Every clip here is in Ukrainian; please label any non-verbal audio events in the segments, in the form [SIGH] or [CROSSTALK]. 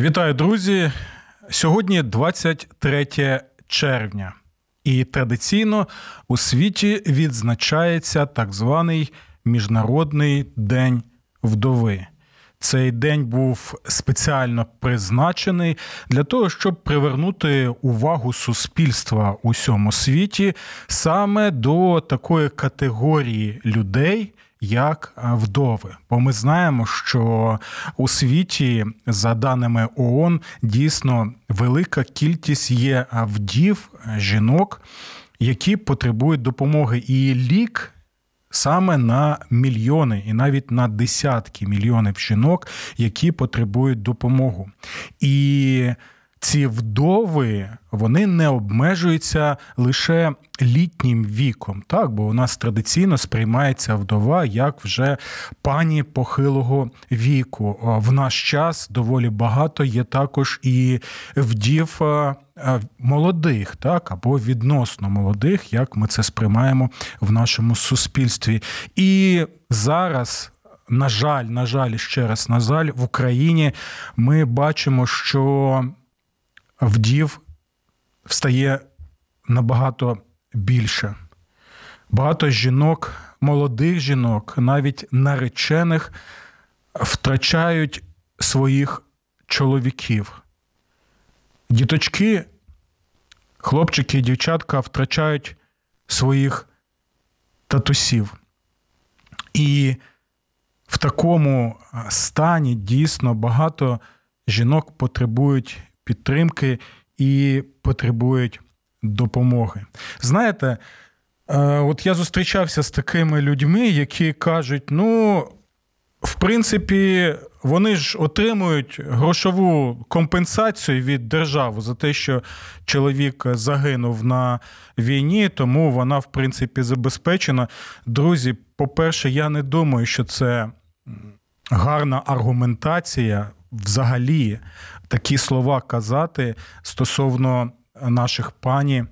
Вітаю, друзі! Сьогодні 23 червня, і традиційно у світі відзначається так званий Міжнародний день вдови. Цей день був спеціально призначений для того, щоб привернути увагу суспільства у всьому світі саме до такої категорії людей, як вдови. Бо ми знаємо, що у світі, за даними ООН, дійсно велика кількість є вдів жінок, які потребують допомоги. І лік саме на мільйони і навіть на десятки мільйонів жінок, які потребують допомогу. І ці вдови вони не обмежуються лише літнім віком, так бо у нас традиційно сприймається вдова як вже пані похилого віку. В наш час доволі багато є також і вдів молодих, так або відносно молодих, як ми це сприймаємо в нашому суспільстві. І зараз. На жаль, на жаль, ще раз на жаль, в Україні ми бачимо, що вдів встає набагато більше. Багато жінок, молодих жінок, навіть наречених, втрачають своїх чоловіків. Діточки, хлопчики і дівчатка втрачають своїх татусів. І в такому стані дійсно багато жінок потребують підтримки і потребують допомоги. Знаєте, е, от я зустрічався з такими людьми, які кажуть: ну, в принципі, вони ж отримують грошову компенсацію від держави за те, що чоловік загинув на війні, тому вона, в принципі, забезпечена. Друзі, по-перше, я не думаю, що це гарна аргументація взагалі такі слова казати стосовно наших пані,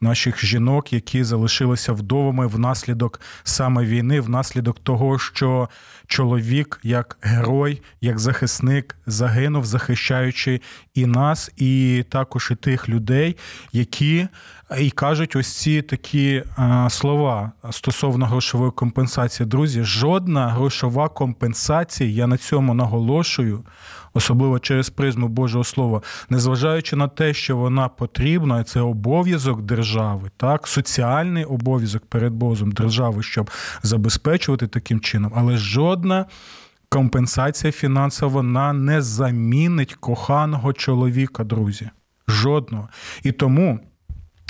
наших жінок, які залишилися вдовами внаслідок саме війни, внаслідок того, що чоловік, як герой, як захисник, загинув, захищаючи і нас, і також і тих людей, які і кажуть ось ці такі слова стосовно грошової компенсації. Друзі, жодна грошова компенсація, я на цьому наголошую особливо через призму Божого Слова, незважаючи на те, що вона потрібна, це обов'язок держави, так, соціальний обов'язок перед Богом держави, щоб забезпечувати таким чином, але жодна. Компенсація фінансова вона не замінить коханого чоловіка, друзі. Жодного. І тому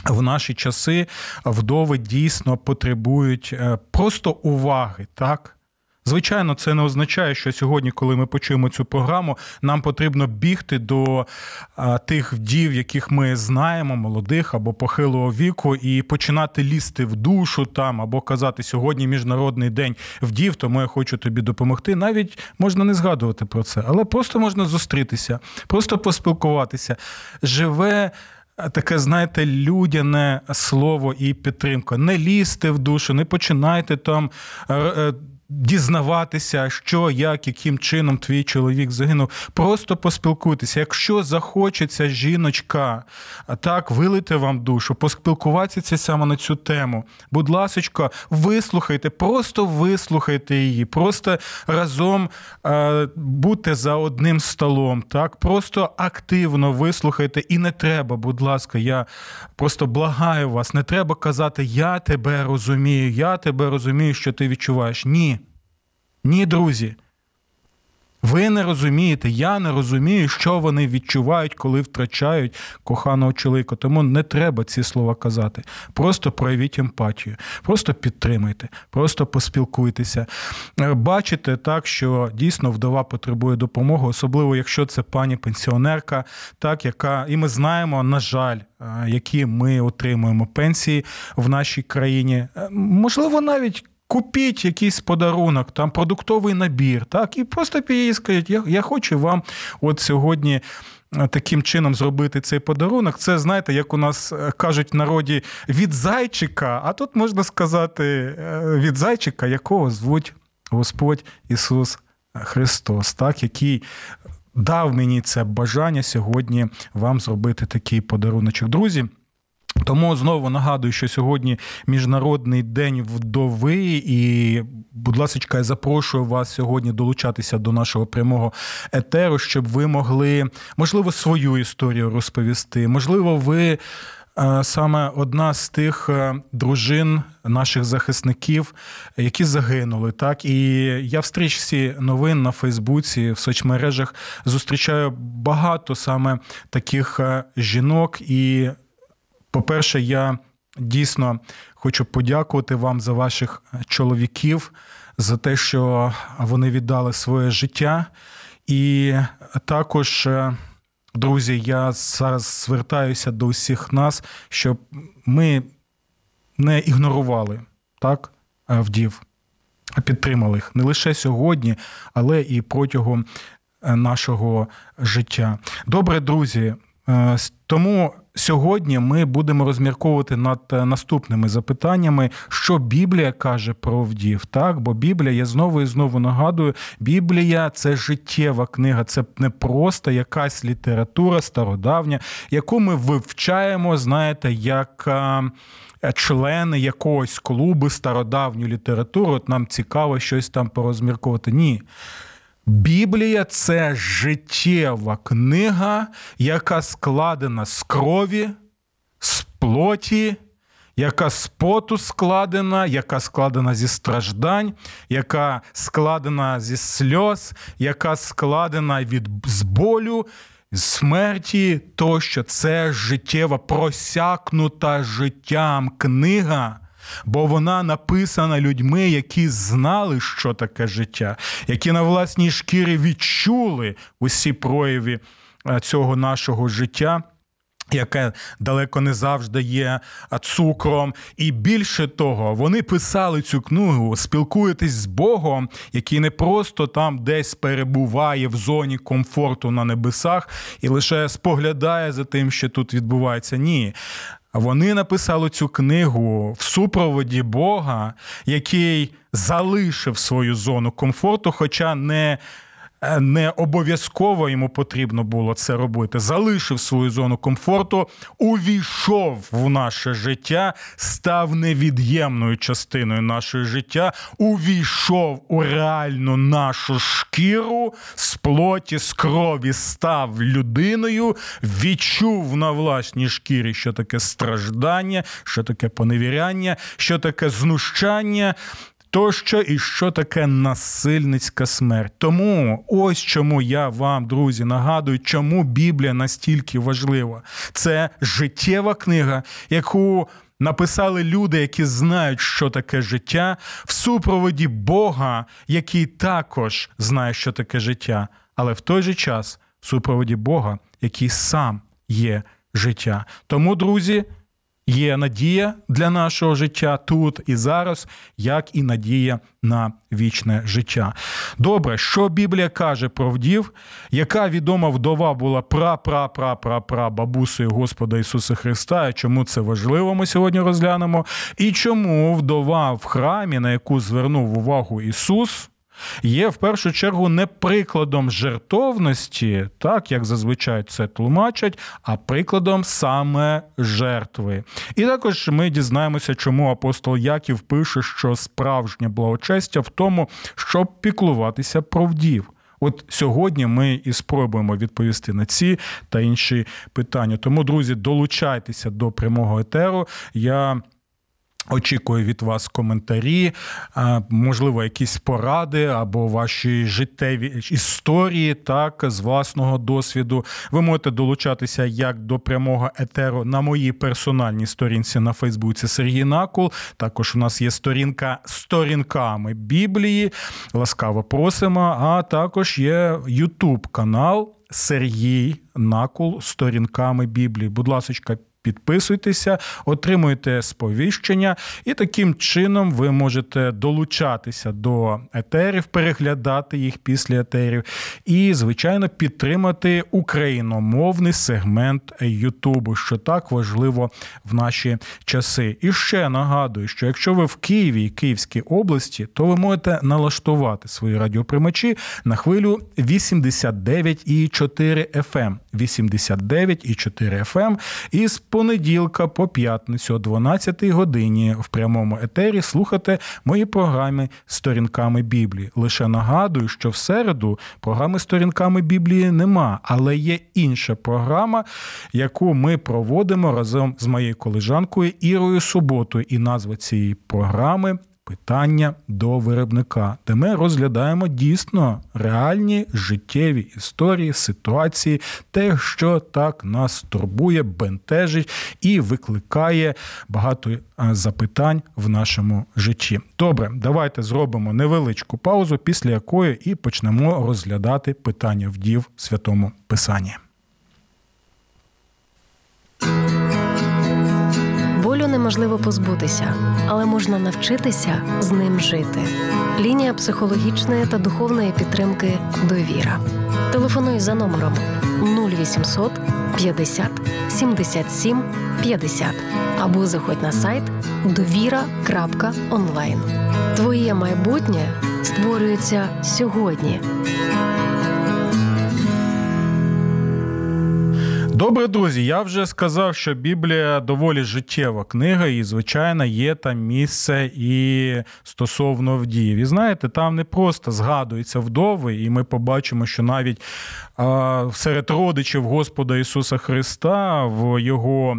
в наші часи вдови дійсно потребують е, просто уваги, так? Звичайно, це не означає, що сьогодні, коли ми почуємо цю програму, нам потрібно бігти до тих вдів, яких ми знаємо, молодих або похилого віку, і починати лізти в душу там, або казати сьогодні міжнародний день вдів, тому я хочу тобі допомогти. Навіть можна не згадувати про це, але просто можна зустрітися, просто поспілкуватися. Живе. Таке, знаєте, людяне слово і підтримка. Не лізьте в душу, не починайте там е, дізнаватися, що, як, яким чином твій чоловік загинув. Просто поспілкуйтеся. Якщо захочеться жіночка так вилити вам душу, поспілкуватися саме на цю тему. Будь ласка, вислухайте, просто вислухайте її, просто разом е, будьте за одним столом. Так, просто активно вислухайте, і не треба, будь ласка, я просто благаю вас, не треба казати, я тебе розумію, я тебе розумію, що ти відчуваєш. Ні. Ні, друзі. Ви не розумієте, я не розумію, що вони відчувають, коли втрачають коханого чоловіка. Тому не треба ці слова казати. Просто проявіть емпатію, просто підтримайте, просто поспілкуйтеся. Е, бачите так, що дійсно вдова потребує допомоги, особливо якщо це пані пенсіонерка, так яка і ми знаємо, на жаль, е, які ми отримуємо пенсії в нашій країні. Е, можливо, навіть. Купіть якийсь подарунок, там продуктовий набір, так, і просто їй скажіть, я я хочу вам от сьогодні таким чином зробити цей подарунок. Це, знаєте, як у нас кажуть в народі від зайчика, а тут можна сказати від зайчика, якого звуть Господь Ісус Христос, так, який дав мені це бажання сьогодні вам зробити такий подаруночок. Друзі. Тому знову нагадую, що сьогодні міжнародний день вдови, і, будь ласка, я запрошую вас сьогодні долучатися до нашого прямого етеру, щоб ви могли, можливо, свою історію розповісти. Можливо, ви Е, саме одна з тих е, дружин наших захисників, які загинули. Так і я в стрічці новин на Фейсбуці в соцмережах зустрічаю багато саме таких е, жінок. І, по-перше, я дійсно хочу подякувати вам за ваших чоловіків, за те, що вони віддали своє життя, і також. Друзі, я зараз звертаюся до усіх нас, щоб ми не ігнорували так, вдів, а підтримали їх не лише сьогодні, але і протягом е, нашого життя. Добре, друзі. Е, тому сьогодні ми будемо розмірковувати над е, наступними запитаннями, що Біблія каже про вдів. Так, бо Біблія, я знову і знову нагадую, Біблія це життєва книга, це не просто якась література стародавня, яку ми вивчаємо, знаєте, як. Е, члени якогось клубу стародавню літературу, от нам цікаво щось там порозмірковувати. Ні. Біблія це життєва книга, яка складена з крові, з плоті, яка з поту складена, яка складена зі страждань, яка складена зі сльоз, яка складена від з болю, смерті, тощо. Це життєва просякнута життям книга бо вона написана людьми, які знали, що таке життя, які на власній шкірі відчули усі прояви е, цього нашого життя. Яке далеко не завжди є цукром, і більше того, вони писали цю книгу, спілкуєтесь з Богом, який не просто там десь перебуває в зоні комфорту на небесах і лише споглядає за тим, що тут відбувається. Ні, вони написали цю книгу в супроводі Бога, який залишив свою зону комфорту, хоча не не обов'язково йому потрібно було це робити. Залишив свою зону комфорту, увійшов в наше життя, став невід'ємною частиною нашого життя, увійшов у реальну нашу шкіру з плоті, з крові, став людиною, відчув на власній шкірі, що таке страждання, що таке поневіряння, що таке знущання тощо і що таке насильницька смерть. Тому ось чому я вам, друзі, нагадую, чому Біблія настільки важлива. Це життєва книга, яку. Написали люди, які знають, що таке життя, в супроводі Бога, який також знає, що таке життя, але в той же час в супроводі Бога, який сам є життя. Тому, друзі, Є надія для нашого життя тут і зараз, як і надія на вічне життя. Добре, що Біблія каже про вдів, яка відома вдова була пра-пра-пра-пра-пра бабусею Господа Ісуса Христа. І чому це важливо? Ми сьогодні розглянемо. І чому вдова в храмі, на яку звернув увагу Ісус є в першу чергу не прикладом жертовності, так як зазвичай це тлумачать, а прикладом саме жертви. І також ми дізнаємося, чому апостол Яків пише, що справжнє благочестя в тому, щоб піклуватися про вдів. От сьогодні ми і спробуємо відповісти на ці та інші питання. Тому, друзі, долучайтеся до прямого етеру. Я Очікую від вас коментарі, можливо, якісь поради або ваші життєві історії, так з власного досвіду. Ви можете долучатися як до прямого етеру на моїй персональній сторінці на Фейсбуці Сергій Накул. Також у нас є сторінка сторінками Біблії. Ласкаво просимо. А також є Ютуб канал Сергій Накул сторінками Біблії. Будь ласка, Підписуйтеся, отримуйте сповіщення, і таким чином ви можете долучатися до етерів, переглядати їх після етерів, і, звичайно, підтримати україномовний сегмент Ютубу, що так важливо в наші часи. І ще нагадую, що якщо ви в Києві і Київській області, то ви можете налаштувати свої радіоприймачі на хвилю 89,4 FM. 89,4 FM із понеділка по п'ятницю о 12 годині в прямому етері слухати мої програми сторінками Біблії. Лише нагадую, що в середу програми сторінками Біблії нема, але є інша програма, яку ми проводимо разом з моєю колежанкою Ірою Суботою. І назва цієї програми питання до виробника, де ми розглядаємо дійсно реальні життєві історії, ситуації, те, що так нас турбує, бентежить і викликає багато е, запитань в нашому житті. Добре, давайте зробимо невеличку паузу, після якої і почнемо розглядати питання вдів в святому писанні. Неможливо позбутися, але можна навчитися з ним жити. Лінія психологічної та духовної підтримки довіра. Телефонуй за номером 0800 50 77 50 або заходь на сайт довіра.онлайн. Твоє майбутнє створюється сьогодні. Добре, друзі. Я вже сказав, що Біблія доволі життєва книга, і, звичайно, є там місце і стосовно вдів. І знаєте, там не просто згадуються вдови, і ми побачимо, що навіть серед родичів Господа Ісуса Христа в його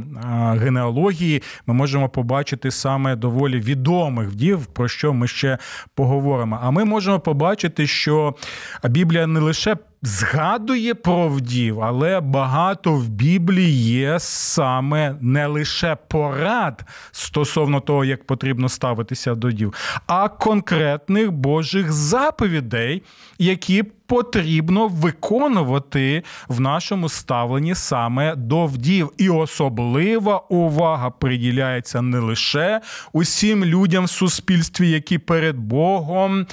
генеалогії ми можемо побачити саме доволі відомих вдів, про що ми ще поговоримо. А ми можемо побачити, що Біблія не лише згадує про вдів, але багато в Біблії є саме не лише порад стосовно того, як потрібно ставитися до дів, а конкретних Божих заповідей, які потрібно виконувати в нашому ставленні саме до вдів. І особлива увага приділяється не лише усім людям в суспільстві, які перед Богом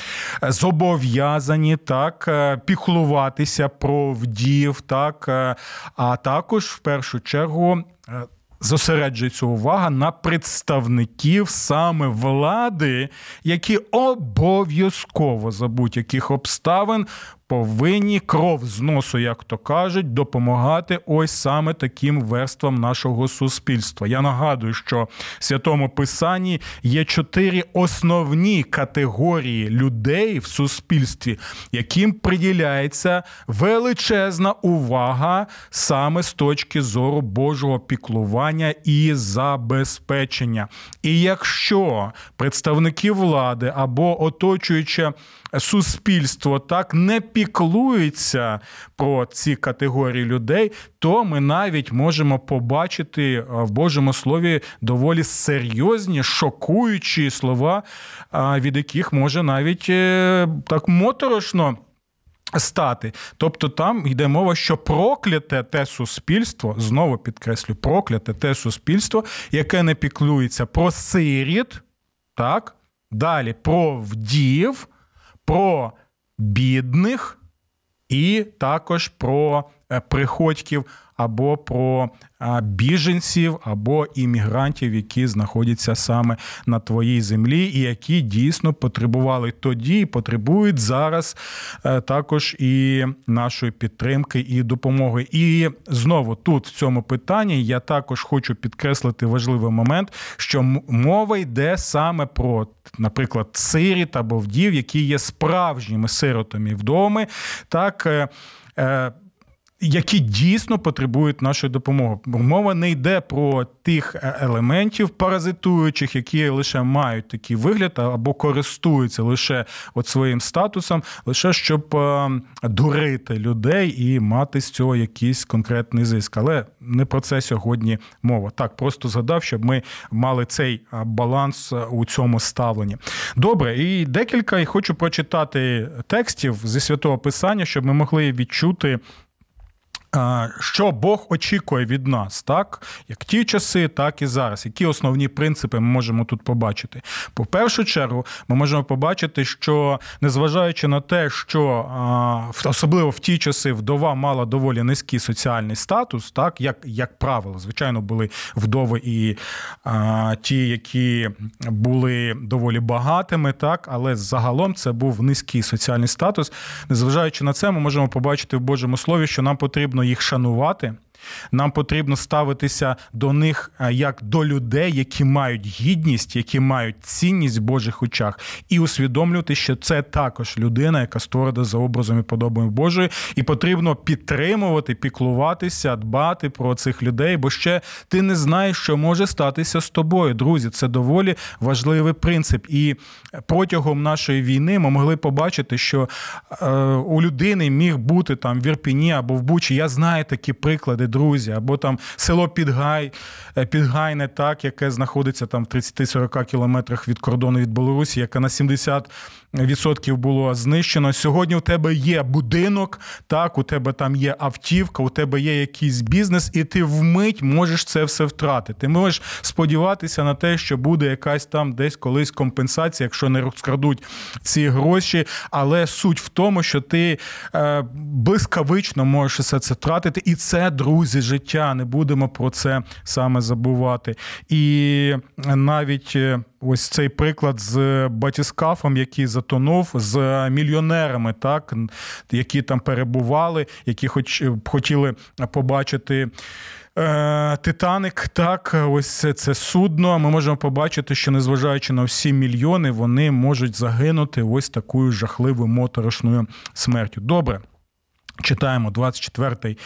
зобов'язані так е, піклуватися про вдів, так, е, а також в першу чергу. Е, зосереджується увага на представників саме влади, які обов'язково за будь-яких обставин повинні кров з носу, як то кажуть, допомагати ось саме таким верствам нашого суспільства. Я нагадую, що в святому писанні є чотири основні категорії людей в суспільстві, яким приділяється величезна увага саме з точки зору Божого піклування і забезпечення. І якщо представники влади або оточуюче суспільство так не піклується про ці категорії людей, то ми навіть можемо побачити е, в Божому слові доволі серйозні, шокуючі слова, від яких може навіть е, так моторошно. Стати, тобто там йде мова, що прокляте те суспільство, знову підкреслю, прокляте те суспільство, яке не піклується про сиріт, так, далі про вдів, про бідних і також про е, приходьків або про біженців, або іммігрантів, які знаходяться саме на твоїй землі, і які дійсно потребували тоді, і потребують зараз е, також і нашої підтримки і допомоги. І знову тут в цьому питанні я також хочу підкреслити важливий момент, що мова йде саме про. Наприклад, сиріт або вдів, які є справжніми сиротами вдоми, так е, які дійсно потребують нашої допомоги. Мова не йде про тих е, елементів паразитуючих, які лише мають такий вигляд або користуються лише от своїм статусом, лише щоб е, дурити людей і мати з цього якийсь конкретний зиск. Але не про це сьогодні мова. Так, просто згадав, щоб ми мали цей е, баланс у цьому ставленні. Добре, і декілька і хочу прочитати текстів зі святого писання, щоб ми могли відчути. Що Бог очікує від нас, так як ті часи, так і зараз. Які основні принципи ми можемо тут побачити? По першу чергу, ми можемо побачити, що незважаючи на те, що особливо в ті часи вдова мала доволі низький соціальний статус, так як як правило, звичайно, були вдови і а, ті, які були доволі багатими, так, але загалом це був низький соціальний статус. Незважаючи на це, ми можемо побачити в Божому слові, що нам потрібно потрібно їх шанувати. Нам потрібно ставитися до них е, як до людей, які мають гідність, які мають цінність в Божих очах, і усвідомлювати, що це також людина, яка створена за образом і подобою Божою, і потрібно підтримувати, піклуватися, дбати про цих людей, бо ще ти не знаєш, що може статися з тобою. Друзі, це доволі важливий принцип. І протягом нашої війни ми могли побачити, що е, у людини міг бути там в Ірпіні або в Бучі. Я знаю такі приклади друзі, або там село Підгай, е, Підгайне, так, яке знаходиться там в 30-40 кілометрах від кордону від Білорусі, яке на 70% було знищено. Сьогодні у тебе є будинок, так, у тебе там є автівка, у тебе є якийсь бізнес, і ти вмить можеш це все втратити. Ти можеш сподіватися на те, що буде якась там десь колись компенсація, якщо не розкрадуть ці гроші. Але суть в тому, що ти е, блискавично можеш все це втратити, і це друзі друзі життя, не будемо про це саме забувати. І навіть е, ось цей приклад з батіскафом, який затонув, з мільйонерами, так які там перебували, які хоч хотіли побачити. Е, Титаник, так, ось це судно. Ми можемо побачити, що незважаючи на всі мільйони, вони можуть загинути ось такою жахливою моторошною смертю. Добре. Читаємо 24-й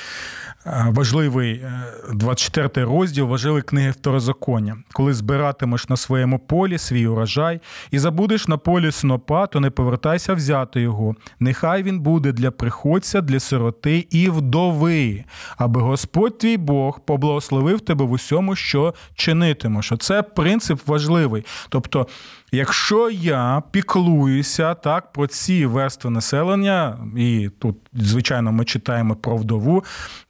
е, важливий 24-й е, розділ важливої книги Второзаконня. Коли збиратимеш на своєму полі свій урожай і забудеш на полі снопа, то не повертайся взяти його. Нехай він буде для приходця, для сироти і вдови, аби Господь твій Бог поблагословив тебе в усьому, що чинитимеш. Оце принцип важливий. Тобто Якщо я піклуюся так про ці верстви населення, і тут, звичайно, ми читаємо про вдову,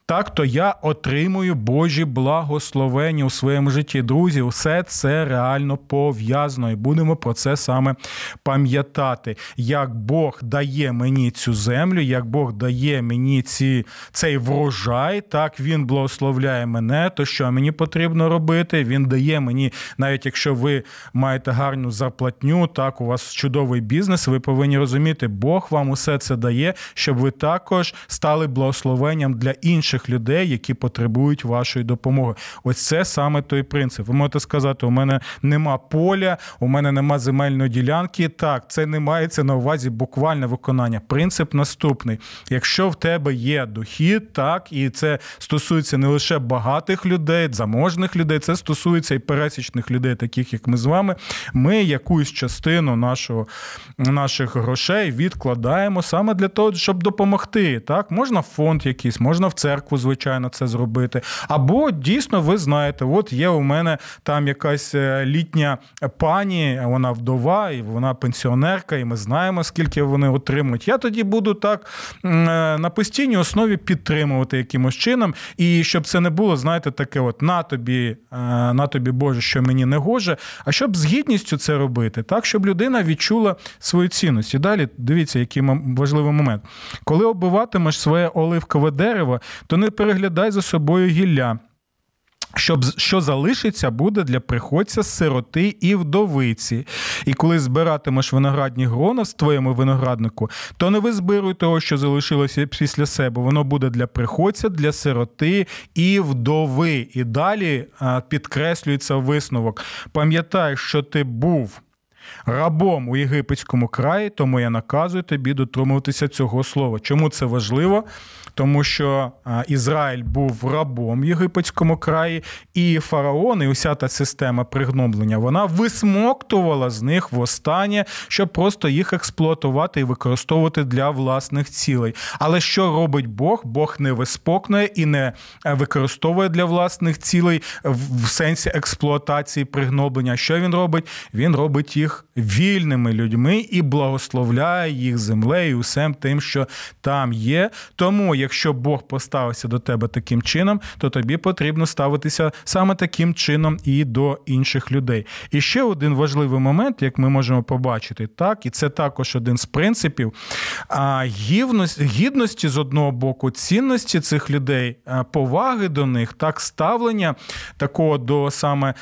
так то я отримую Божі благословення у своєму житті. Друзі, все це реально пов'язано, і будемо про це саме пам'ятати. Як Бог дає мені цю землю, як Бог дає мені ці, цей врожай, так він благословляє мене. То що мені потрібно робити? Він дає мені, навіть якщо ви маєте гарну зарплатню, так у вас чудовий бізнес, ви повинні розуміти, Бог вам усе це дає, щоб ви також стали благословенням для інших інших людей, які потребують вашої допомоги. Ось це саме той принцип. Ви можете сказати, у мене нема поля, у мене нема земельної ділянки. Так, це не мається на увазі буквальне виконання. Принцип наступний: якщо в тебе є дохід, так і це стосується не лише багатих людей, заможних людей, це стосується і пересічних людей, таких як ми з вами. Ми якусь частину нашого, наших грошей відкладаємо саме для того, щоб допомогти. Так, можна в фонд якийсь, можна в церкву церкву, звичайно, це зробити. Або дійсно ви знаєте, от є у мене там якась е, літня пані, вона вдова, і вона пенсіонерка, і ми знаємо, скільки вони отримують. Я тоді буду так е, на постійній основі підтримувати якимось чином. І щоб це не було, знаєте, таке: от на тобі, е, на тобі, Боже, що мені не гоже, а щоб з гідністю це робити, так, щоб людина відчула свою цінність. І далі дивіться, який важливий момент. Коли оббиватимеш своє оливкове дерево, то не переглядай за собою гілля. Щоб що залишиться, буде для приходця сироти і вдовиці. І коли збиратимеш виноградні грона в твоєму винограднику, то не визбируй того, що залишилося після себе. Воно буде для приходця, для сироти і вдови. І далі підкреслюється висновок. Пам'ятай, що ти був рабом у єгипетському краї, тому я наказую тобі дотримуватися цього слова. Чому це важливо? Тому що Ізраїль був рабом в єгипетському краї, і фараон, і уся та система пригноблення, вона висмоктувала з них востаннє, щоб просто їх експлуатувати і використовувати для власних цілей. Але що робить Бог? Бог не виспокнує і не е, використовує для власних цілей в сенсі експлуатації пригноблення. Що він робить? Він робить їх вільними людьми і благословляє їх землею, усім тим, що там є. Тому, якщо Бог поставився до тебе таким чином, то тобі потрібно ставитися саме таким чином і до інших людей. І ще один важливий момент, як ми можемо побачити, так, і це також один з принципів гідності з одного боку, цінності цих людей, поваги до них, так ставлення такого до саме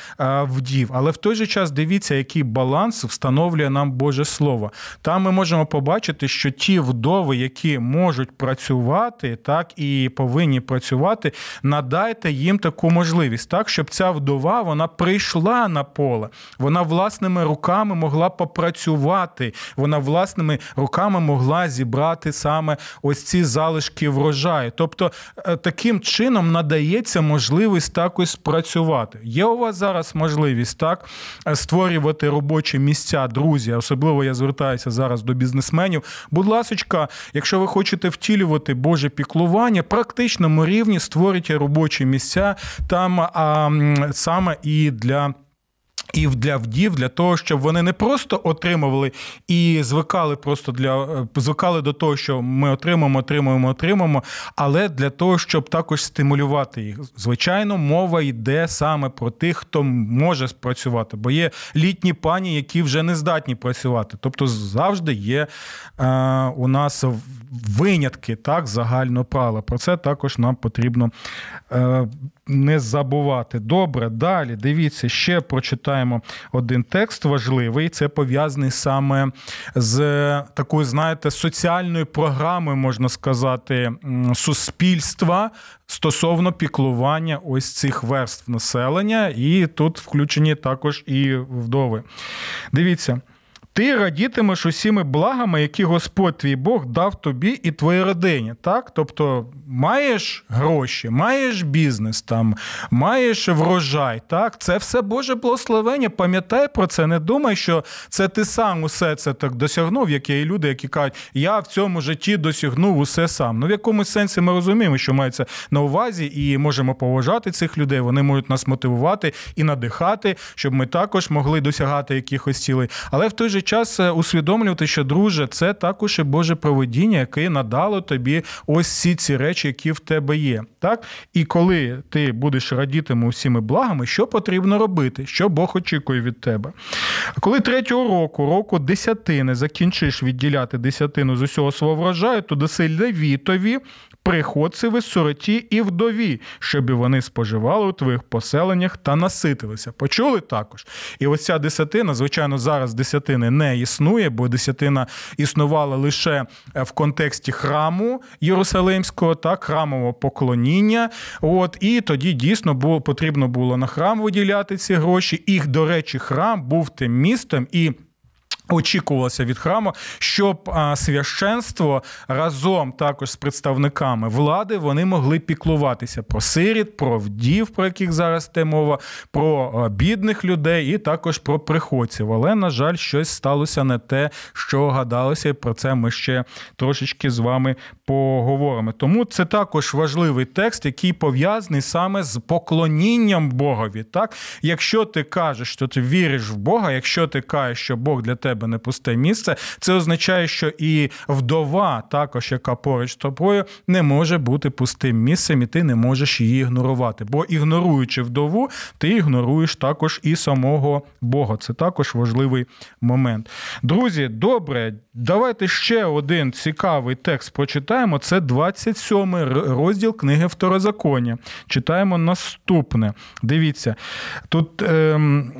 вдів. Але в той же час дивіться, який баланс встановлює нам Боже Слово. Там ми можемо побачити, що ті вдови, які можуть працювати, так і повинні працювати, надайте їм таку можливість, так щоб ця вдова вона прийшла на поле, вона власними руками могла попрацювати, вона власними руками могла зібрати саме ось ці залишки врожаю. Тобто е, таким чином надається можливість також спрацювати. Є у вас зараз можливість так створювати робочі місця, друзі. Особливо я звертаюся зараз до бізнесменів. Будь ласка, якщо ви хочете втілювати Боже піклування, практичному рівні створюйте робочі місця там а, саме і для. І для вдів, для того, щоб вони не просто отримували і звикали просто для е, звикали до того, що ми отримаємо, отримуємо, отримаємо, але для того, щоб також стимулювати їх. Звичайно, мова йде саме про тих, хто може спрацювати, бо є літні пані, які вже не здатні працювати. Тобто завжди є е, у нас винятки так загального правила. Про це також нам потрібно е, не забувати. Добре, далі дивіться, ще прочитаємо один текст важливий. Це пов'язаний саме з такою, знаєте, соціальною програмою, можна сказати, суспільства стосовно піклування ось цих верств населення, і тут включені також і вдови. Дивіться. Ти радітимеш усіми благами, які Господь твій Бог дав тобі і твоїй родині. Так? Тобто маєш гроші, маєш бізнес, там, маєш врожай. Так? Це все Боже благословення. Пам'ятай про це, не думай, що це ти сам усе це так досягнув, як є люди, які кажуть, я в цьому житті досягнув усе сам. Ну, в якомусь сенсі ми розуміємо, що мається на увазі, і можемо поважати цих людей. Вони можуть нас мотивувати і надихати, щоб ми також могли досягати якихось цілей. Але в той же час е, усвідомлювати, що друже, це також і Боже проведіння, яке надало тобі ось всі ці речі, які в тебе є. Так? І коли ти будеш радітиме усіми благами, що потрібно робити, що Бог очікує від тебе. Коли третього року, року десятини, закінчиш відділяти десятину з усього свого врожаю, то даси левітові приходцеві, сироті і вдові, щоб вони споживали у твоїх поселеннях та наситилися. Почули також? І ось ця десятина, звичайно, зараз десятини не існує, бо десятина існувала лише е, в контексті храму Єрусалимського, так, храмового поклоніння. От, І тоді дійсно було потрібно було на храм виділяти ці гроші. І, до речі, храм був тим містом і. Очікувалося від храму, щоб священство разом також з представниками влади вони могли піклуватися про сиріт, про вдів, про яких зараз те мова, про бідних людей і також про приходців. Але на жаль, щось сталося не те, що гадалося, про це ми ще трошечки з вами поговоримо. Тому це також важливий текст, який пов'язаний саме з поклонінням Богові. Так, якщо ти кажеш, що ти віриш в Бога, якщо ти кажеш, що Бог для тебе не пусте місце. Це означає, що і вдова, також яка поруч з тобою, не може бути пустим місцем, і ти не можеш її ігнорувати. Бо ігноруючи вдову, ти ігноруєш також і самого Бога. Це також важливий момент. Друзі, добре, давайте ще один цікавий текст прочитаємо. Це 27 розділ книги Второзаконня. Читаємо наступне. Дивіться, тут ем,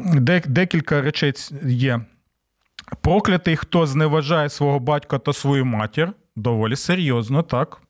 декілька речей є. Проклятий, хто зневажає свого батька та свою матір, доволі серйозно, так.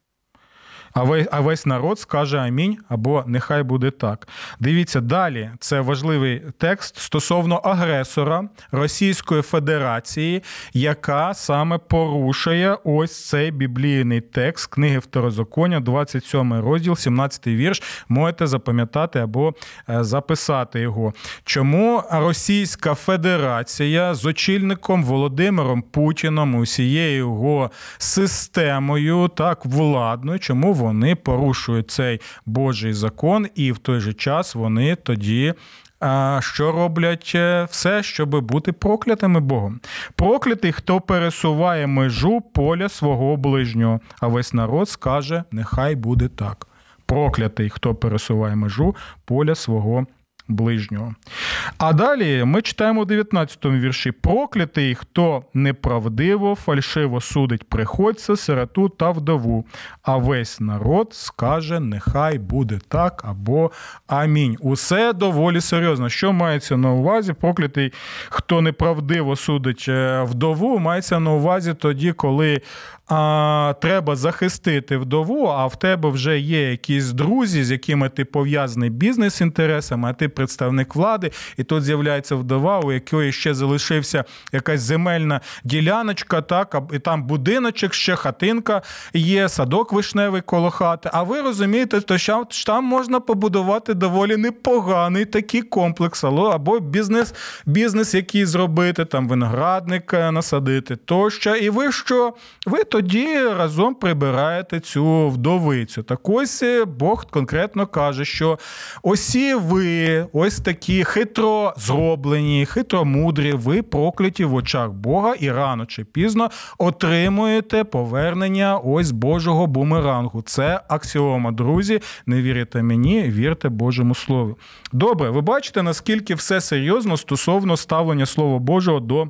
А весь народ скаже амінь або нехай буде так. Дивіться далі. Це важливий текст стосовно агресора Російської Федерації, яка саме порушує ось цей біблійний текст книги Второзаконня, 27 розділ, 17 вірш. Можете запам'ятати або е, записати його. Чому Російська Федерація з очільником Володимиром Путіном усією його системою, так владною, чому вони порушують цей Божий закон, і в той же час вони тоді. Що роблять е, все, щоб бути проклятими Богом? Проклятий, хто пересуває межу поля свого ближнього, а весь народ скаже: нехай буде так. Проклятий, хто пересуває межу поля свого ближнього. А далі ми читаємо у 19 му вірші: проклятий, хто неправдиво, фальшиво судить приходця, сироту та вдову, а весь народ скаже, нехай буде так або амінь. Усе доволі серйозно. Що мається на увазі? Проклятий, хто неправдиво судить е, вдову, мається на увазі тоді, коли а, треба захистити вдову, а в тебе вже є якісь друзі, з якими ти пов'язаний бізнес-інтересами, а ти представник влади, і тут з'являється вдова, у якої ще залишився якась земельна діляночка, так, і там будиночок, ще хатинка є, садок вишневий коло хати. А ви розумієте, що там можна побудувати доволі непоганий такий комплекс, або бізнес, бізнес, який зробити, там виноградник е, насадити тощо. І ви що? Ви тоді разом прибираєте цю вдовицю. Так ось е, Бог конкретно каже, що осі ви, ось такі хитро зроблені, хитро мудрі, ви прокляті в очах Бога і рано чи пізно отримуєте повернення ось Божого бумерангу. Це аксіома, друзі. Не вірите мені, вірте Божому Слову. Добре, ви бачите, наскільки все серйозно стосовно ставлення Слова Божого до.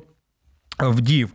Вдів.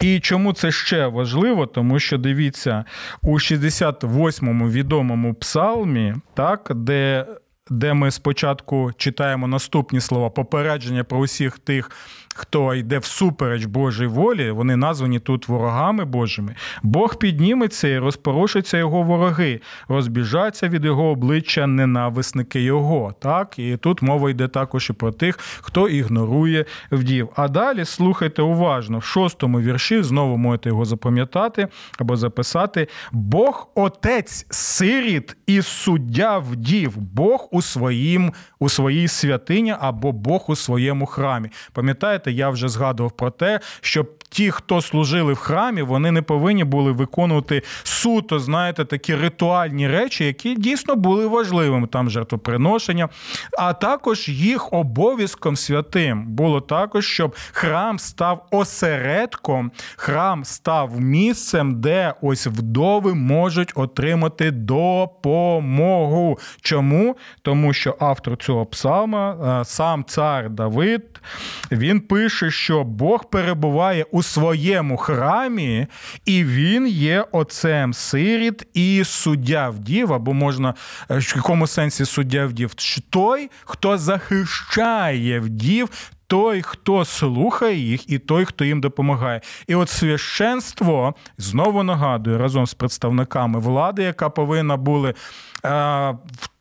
І чому це ще важливо? Тому що дивіться, у 68-му відомому псалмі, так, де де ми спочатку читаємо наступні слова. Попередження про усіх тих, хто йде всупереч Божій волі, вони названі тут ворогами Божими. Бог підніметься і розпорушаться його вороги, розбіжаться від його обличчя ненависники його. Так, і тут мова йде також і про тих, хто ігнорує вдів. А далі слухайте уважно, в шостому вірші знову можете його запам'ятати або записати: Бог отець сиріт і суддя вдів, Бог у своїм, у своїй святині або Бог у своєму храмі. Пам'ятаєте, я вже згадував про те, що ті, хто служили в храмі, вони не повинні були виконувати суто, знаєте, такі ритуальні речі, які дійсно були важливими. Там жертвоприношення, а також їх обов'язком святим було також, щоб храм став осередком, храм став місцем, де ось вдови можуть отримати допомогу. Чому? Тому що автор цього псалма, е, сам цар Давид, він пише, що Бог перебуває у своєму храмі, і він є отцем сиріт і суддя вдів, або можна е, в якому сенсі суддя вдів? Той, хто захищає вдів. Той, хто слухає їх, і той, хто їм допомагає. І от священство знову нагадую разом з представниками влади, яка повинна були е,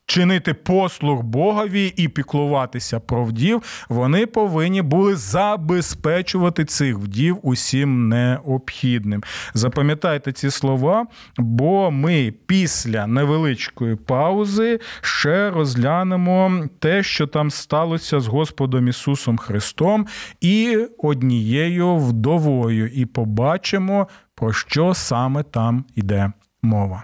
чинити послуг Богові і піклуватися про вдів, вони повинні були забезпечувати цих вдів усім необхідним. Запам'ятайте ці слова, бо ми після невеличкої паузи ще розглянемо те, що там сталося з Господом Ісусом Христом і однією вдовою, і побачимо, про що саме там йде мова.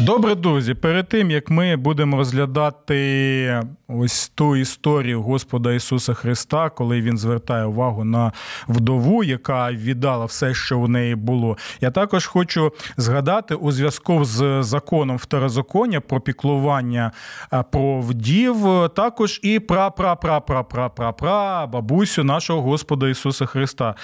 Добре, друзі, перед тим як ми будемо розглядати ось ту історію Господа Ісуса Христа, коли він звертає увагу на вдову, яка віддала все, що в неї було. Я також хочу згадати у зв'язку з законом второзаконня про піклування про вдів, також і пра пра пра пра пра пра пра бабусю нашого Господа Ісуса Христа.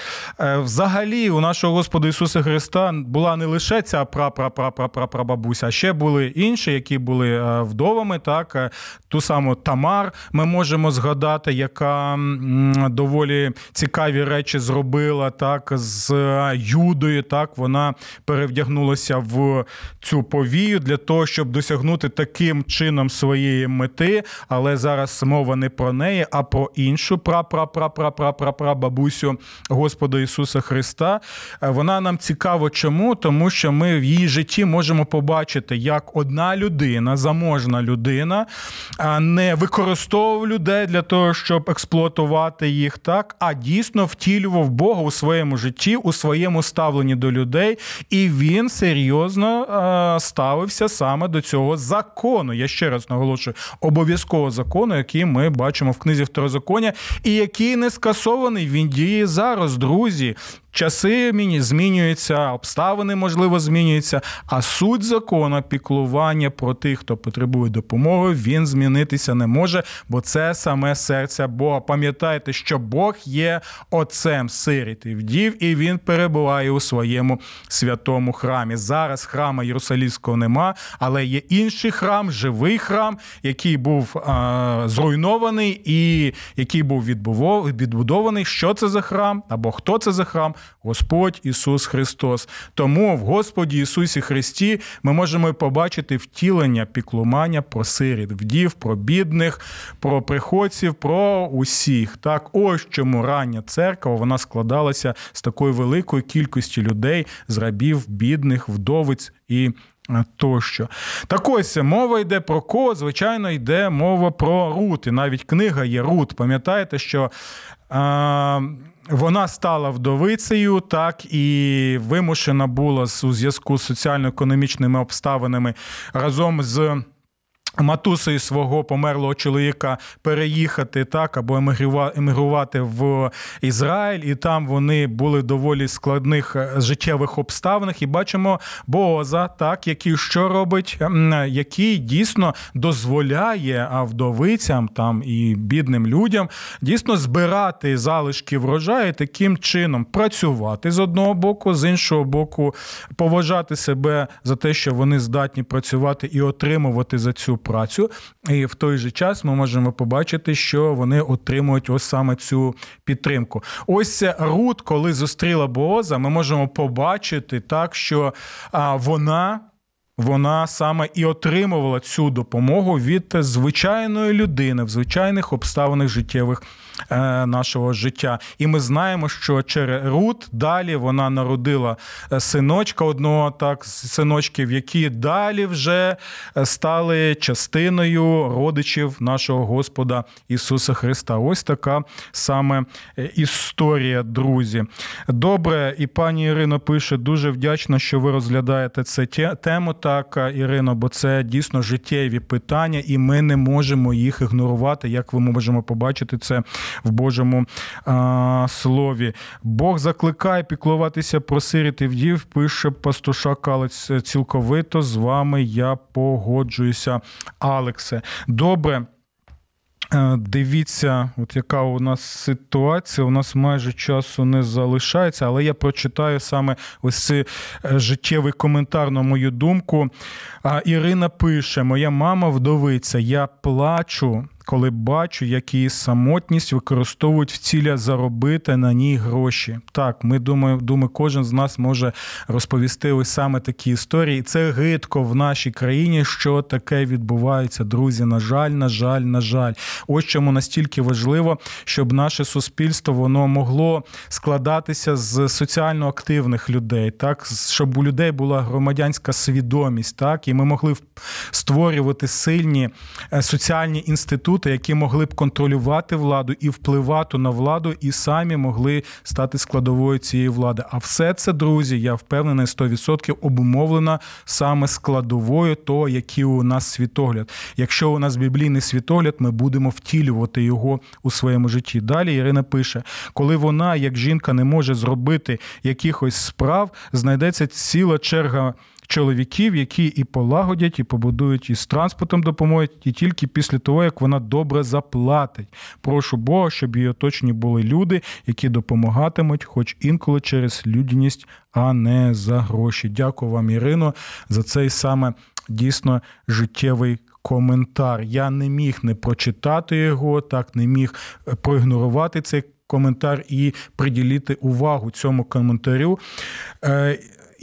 Е, взагалі, у нашого Господа Ісуса Христа була не лише ця пра пра пра пра пра пра бабуся, а ще були інші, які були е, вдовами. Так, е, ту саму Тамар ми можемо згадати, яка доволі цікаві речі зробила так з Юдою. Так, вона перевдягнулася в цю повію для того, щоб досягнути таким чином своєї мети. Але зараз мова не про неї, а про іншу пра-пра-пра-пра-пра-пра бабусю Господа Ісуса Христа. Е, вона нам цікаво, чому? Тому що ми в її житті можемо побачити, як одна людина, заможна людина, не використовував людей для того, щоб експлуатувати їх, так, а дійсно втілював Бога у своєму житті, у своєму ставленні до людей, і він серйозно ставився саме до цього закону. Я ще раз наголошую, обов'язкового закону, який ми бачимо в книзі Второзаконня, і який не скасований. Він діє зараз, друзі. Часи змінюються, обставини, можливо, змінюються, а суть закону піклування про тих, хто потребує допомоги, він змінитися не може, бо це саме серце Бога. Пам'ятайте, що Бог є отцем сиріт і вдів, і він перебуває у своєму святому храмі. Зараз храма Єрусалівського нема, але є інший храм, живий храм, який був а, зруйнований і який був відбудований. Що це за храм або хто це за храм? Господь Ісус Христос. Тому в Господі Ісусі Христі ми можемо побачити втілення піклумання про сиріт, вдів, про бідних, про приходців, про усіх. Так, ось чому рання церква вона складалася з такої великої кількості людей, з рабів, бідних, вдовиць і. Тощо. Так ось мова йде про кого, звичайно, йде мова про Рут. І навіть книга є Рут. Пам'ятаєте, що вона стала вдовицею, так і вимушена була у зв'язку з соціально-економічними обставинами разом з. Матусею свого померлого чоловіка переїхати так або емігрувати в Ізраїль, і там вони були доволі складних е, життєвих обставинах. І бачимо Бооза, так який що робить, який дійсно дозволяє вдовицям там і бідним людям дійсно збирати залишки врожаю, таким чином працювати з одного боку, з іншого боку, поважати себе за те, що вони здатні працювати і отримувати за цю працю, і в той же час ми можемо побачити, що вони отримують ось саме цю підтримку. Ось Рут, коли зустріла Бооза, ми можемо побачити так, що вона вона саме і отримувала цю допомогу від звичайної людини в звичайних обставинах життєвих е, нашого життя. І ми знаємо, що через Рут далі вона народила е, синочка одного так синочків, які далі вже е, стали частиною родичів нашого Господа Ісуса Христа. Ось така саме історія, друзі. Добре, і пані Ірино пише: дуже вдячна, що ви розглядаєте це тему так, Ірино, бо це дійсно життєві питання, і ми не можемо їх ігнорувати, як ви можемо побачити це в Божому а, слові. Бог закликає піклуватися про сиріт і вдів, пише пастуша Калець цілковито. З вами я погоджуюся, Алексе. Добре. Е, дивіться, от яка у нас ситуація. У нас майже часу не залишається, але я прочитаю саме ось цей е, життєвий коментар на мою думку. Ірина пише: Моя мама вдовиця, я плачу коли бачу, як її самотність використовують в ціля заробити на ній гроші. Так, ми думаю, думаю, кожен з нас може розповісти ось саме такі історії. Це гидко в нашій країні, що таке відбувається, друзі. На жаль, на жаль, на жаль. Ось чому настільки важливо, щоб наше суспільство воно могло складатися з соціально активних людей, так щоб у людей була громадянська свідомість, так і ми могли створювати сильні е, соціальні інституції роздута, які могли б контролювати владу і впливати на владу, і самі могли стати складовою цієї влади. А все це, друзі, я впевнений, 100% обумовлено саме складовою того, який у нас світогляд. Якщо у нас біблійний світогляд, ми будемо втілювати його у своєму житті. Далі Ірина пише: коли вона, як жінка, не може зробити якихось справ, знайдеться ціла черга чоловіків, які і полагодять, і побудують, і з транспортом допоможуть, і тільки після того, як вона добре заплатить. Прошу Бога, щоб її оточені були люди, які допомагатимуть, хоч інколи через людяність, а не за гроші. Дякую вам, Ірино, за цей саме дійсно життєвий. Коментар. Я не міг не прочитати його, так не міг проігнорувати цей коментар і приділити увагу цьому коментарю.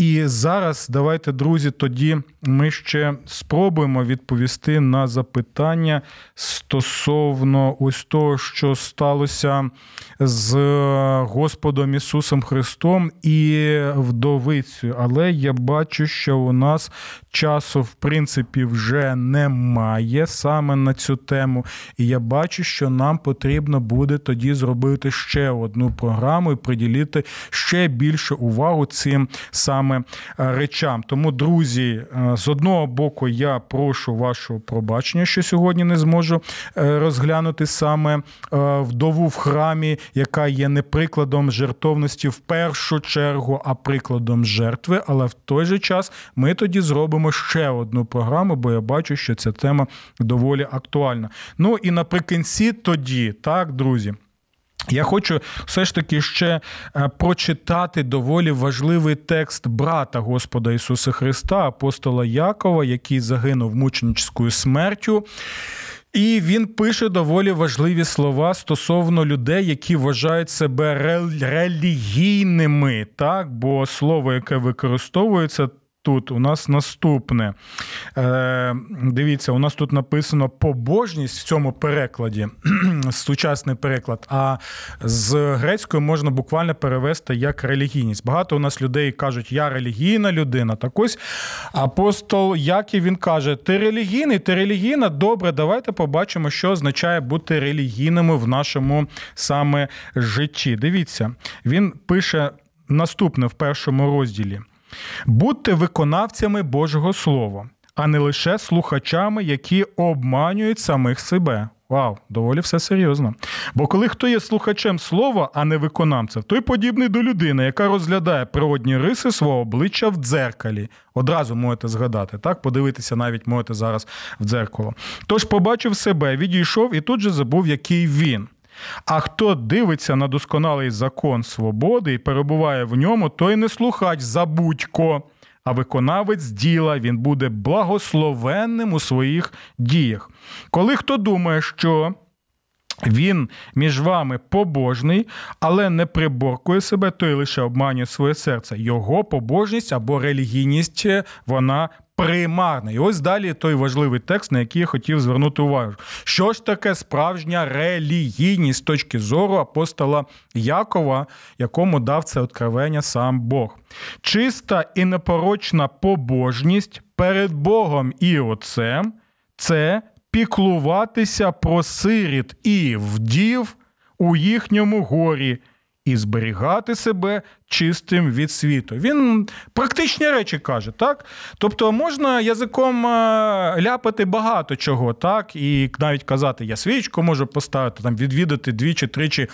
І зараз давайте, друзі, тоді ми ще спробуємо відповісти на запитання стосовно ось того, що сталося з Господом Ісусом Христом і вдовицею. Але я бачу, що у нас часу, в принципі, вже немає саме на цю тему. І я бачу, що нам потрібно буде тоді зробити ще одну програму і приділити ще більше увагу цим саме е, речам. Тому, друзі, е, з одного боку, я прошу вашого пробачення, що сьогодні не зможу е, розглянути саме вдову в храмі, яка є не прикладом жертовності в першу чергу, а прикладом жертви. Але в той же час ми тоді зробимо ще одну програму, бо я бачу, що ця тема доволі актуальна. Ну і наприкінці тоді, так, друзі. Я хочу все ж таки ще е, прочитати доволі важливий текст брата Господа Ісуса Христа, апостола Якова, який загинув мученическою смертю. І він пише доволі важливі слова стосовно людей, які вважають себе релігійними, так бо слово, яке використовується, Тут у нас наступне. Е, Дивіться, у нас тут написано побожність в цьому перекладі, [CLEARS THROAT] сучасний переклад, а з грецької можна буквально перевести як релігійність. Багато у нас людей кажуть, я релігійна людина. Так ось апостол Яків він каже: Ти релігійний, ти релігійна, добре, давайте побачимо, що означає бути релігійними в нашому саме житті. Дивіться, він пише наступне в першому розділі. Будьте виконавцями Божого Слова, а не лише слухачами, які обманюють самих себе. Вау, доволі все серйозно. Бо коли хто є слухачем слова, а не виконавцем, той подібний до людини, яка розглядає природні риси свого обличчя в дзеркалі. Одразу можете згадати, так? Подивитися навіть можете зараз в дзеркало. Тож побачив себе, відійшов і тут же забув, який він. А хто дивиться на досконалий закон свободи і перебуває в ньому, той не слухач забудько, а виконавець діла він буде благословенним у своїх діях. Коли хто думає, що він між вами побожний, але не приборкує себе, той лише обманює своє серце. Його побожність або релігійність вона примарна. І ось далі той важливий текст, на який я хотів звернути увагу. Що ж таке справжня релігійність з точки зору апостола Якова, якому дав це откровення сам Бог? Чиста і непорочна побожність перед Богом і Отцем це піклуватися про сиріт і вдів у їхньому горі і зберігати себе чистим від світу. Він практичні речі каже, так? Тобто можна язиком ляпати багато чого, так, і навіть казати, я свічку можу поставити, там відвідати двічі-тричі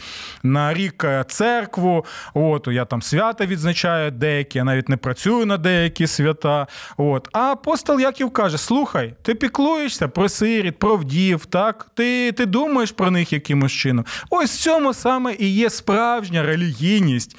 на рік е, церкву. От, я там свята відзначаю деякі, я навіть не працюю на деякі свята. От. А апостол Яків каже: слухай, ти піклуєшся про сиріт, про вдів, так? Ти, ти думаєш про них якимось чином. Ось в цьому саме і є справжня релігійність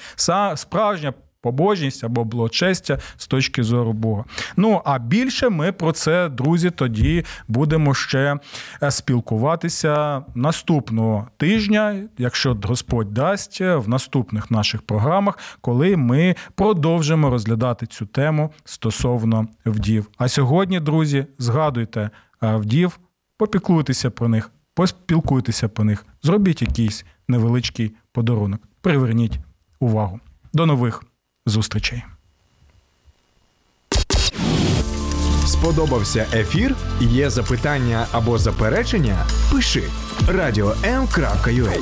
справжня побожність або благочестя з точки зору Бога. Ну а більше ми про це, друзі, тоді будемо ще е, спілкуватися наступного тижня, якщо Господь дасть в наступних наших програмах, коли ми продовжимо розглядати цю тему стосовно вдів. А сьогодні, друзі, згадуйте е, вдів, попіклуйтеся про них, поспілкуйтеся про них, зробіть якийсь невеличкий подарунок. Приверніть увагу. До нових зустрічей. сподобався ефір? Є запитання або заперечення? Пиши радіом.ua